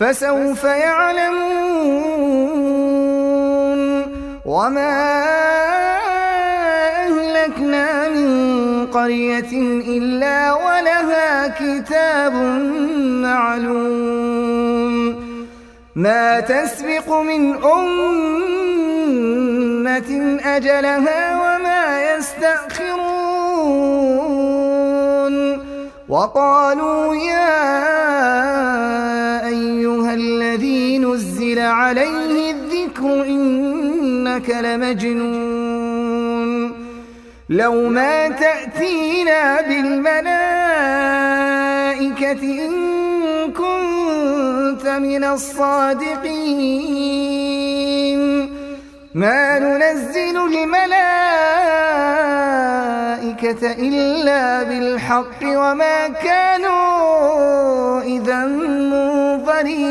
فسوف يعلمون وما أهلكنا من قرية إلا ولها كتاب معلوم. ما تسبق من أمة أجلها وما يستأخرون. وقالوا يا عليه الذكر إنك لمجنون. لو ما تأتينا بالملائكة إن كنت من الصادقين. ما ننزل الملائكة إلا بالحق وما كانوا إذا منظرين.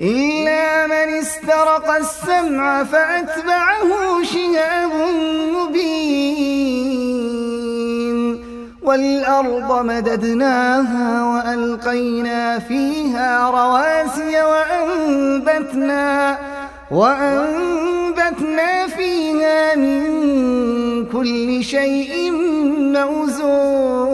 إلا من استرق السمع فأتبعه شهاب مبين. والأرض مددناها وألقينا فيها رواسي وأنبتنا وأنبتنا فيها من كل شيء موزون.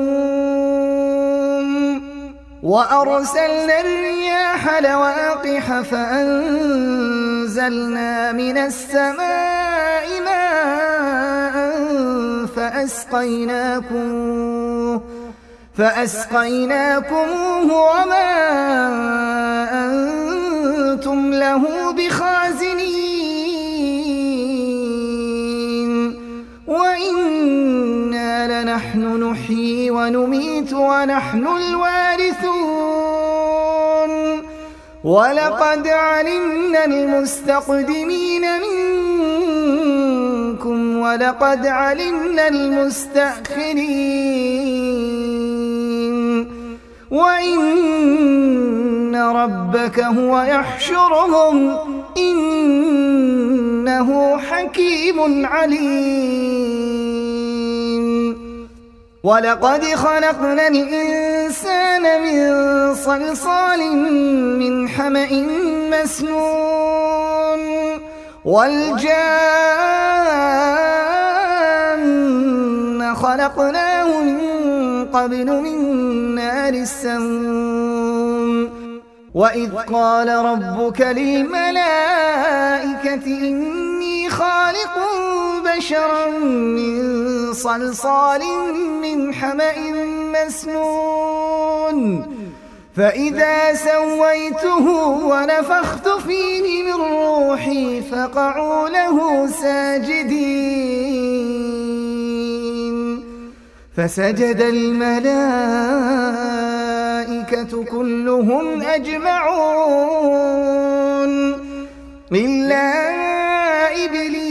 وأرسلنا الرياح لواقح فأنزلنا من السماء ماء فأسقيناكم فأسقيناكموه وما أنتم له بخازنين وإنا لنحن نحيي ونميت ونحن الوارثون. ولقد علمنا المستقدمين منكم ولقد علمنا المستأخرين. وإن ربك هو يحشرهم إنه حكيم عليم. ولقد خلقنا الإنسان من صلصال من حمأ مسنون والجان خلقناه من قبل من نار السموم وإذ قال ربك للملائكة إني خالق بشرا من صلصال من حمأ مسنون. فإذا سويته ونفخت فيه من روحي فقعوا له ساجدين. فسجد الملائكة كلهم أجمعون. إلا إبليس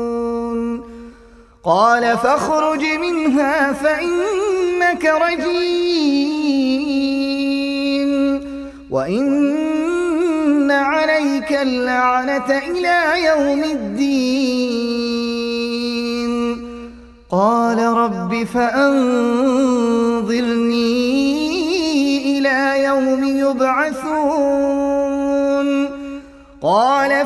قال فاخرج منها فإنك رجيم وإن عليك اللعنة إلى يوم الدين. قال رب فأنظرني إلى يوم يبعثون. قال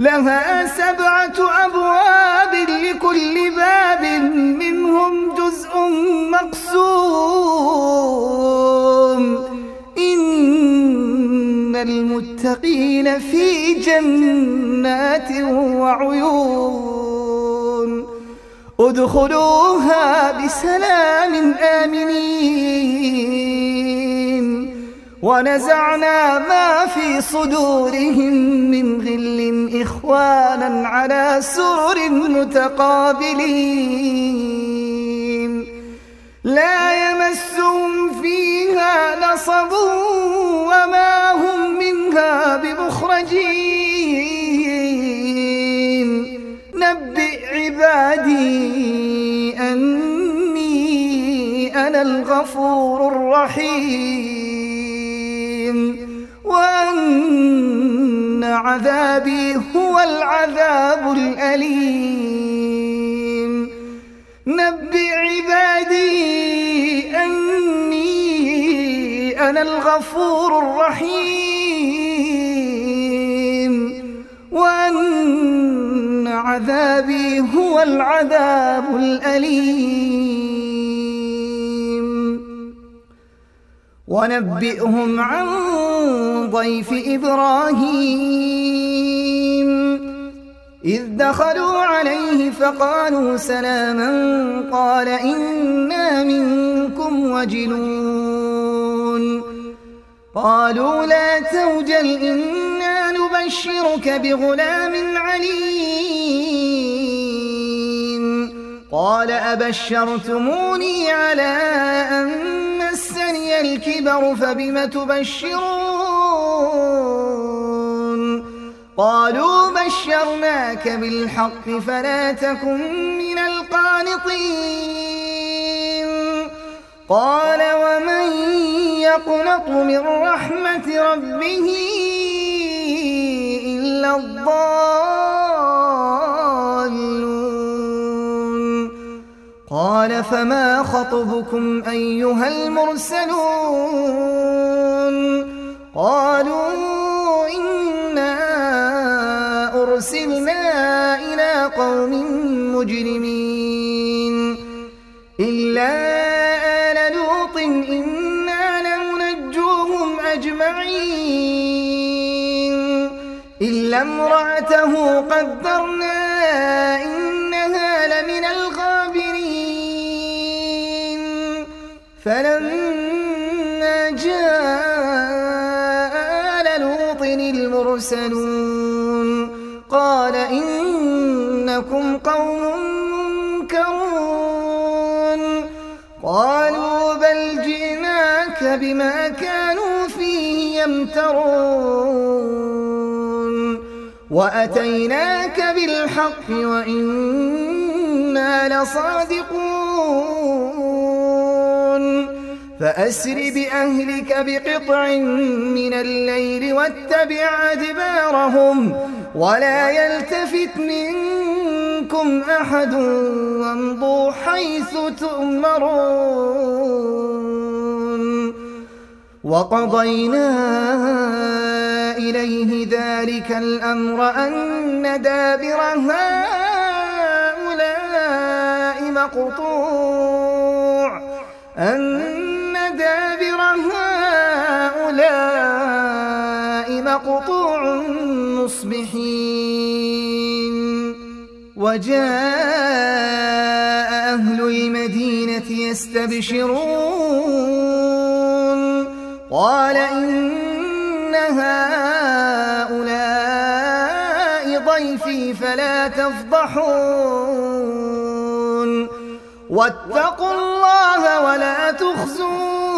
لها سبعة أبواب لكل باب منهم جزء مقسوم. إن المتقين في جنات وعيون. ادخلوها بسلام آمنين. ونزعنا ما في صدورهم من غل إخوانا على سرر متقابلين. لا يمسهم فيها نصب وما هم منها بمخرجين. نبئ عبادي أني أنا الغفور الرحيم. وأن عذابي هو العذاب الأليم. نبئ عبادي أني أنا الغفور الرحيم. وأن عذابي هو العذاب الأليم. ونبئهم عن ضيف إبراهيم. إذ دخلوا عليه فقالوا سلاما قال إنا منكم وجلون. قالوا لا توجل إنا نبشرك بغلام عليم. قال أبشرتموني على أن الكبر فبم تبشرون؟ قالوا بشرناك بالحق فلا تكن من القانطين. قال ومن يقنط من رحمة ربه إلا الضالون. قال فما خطبكم أيها المرسلون؟ قالوا إنا أرسلنا إلى قوم مجرمين إلا آل لوط إنا لمنجوهم أجمعين إلا امرأته قدرنا المرسلون قال إنكم قوم منكرون. قالوا بل جئناك بما كانوا فيه يمترون. وأتيناك بالحق وإنا لصادقون. فأسر بأهلك بقطع من الليل واتبع أدبارهم ولا يلتفت منكم أحد وامضوا حيث تؤمرون. وقضينا إليه ذلك الأمر أن دابر هؤلاء مقطوع أن دابر هؤلاء مقطوع مصبحين. وجاء أهل المدينة يستبشرون. قال إن هؤلاء ضيفي فلا تفضحون. واتقوا الله ولا تخزون.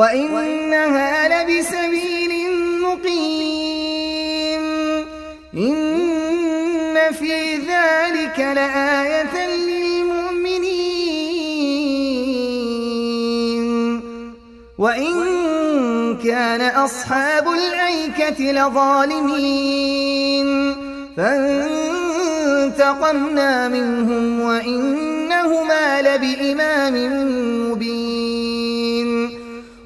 وإنها لبسبيل مقيم إن في ذلك لآية للمؤمنين وإن كان أصحاب الأيكة لظالمين فانتقمنا منهم وإنهما لبإمام مبين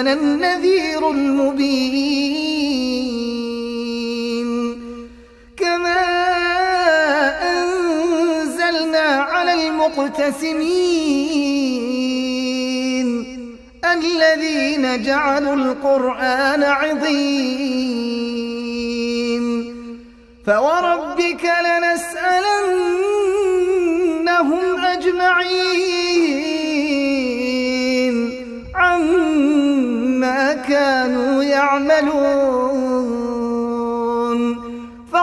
أنا النذير المبين. كما أنزلنا على المقتسمين الذين جعلوا القرآن عظيم. فوربك لنسألنهم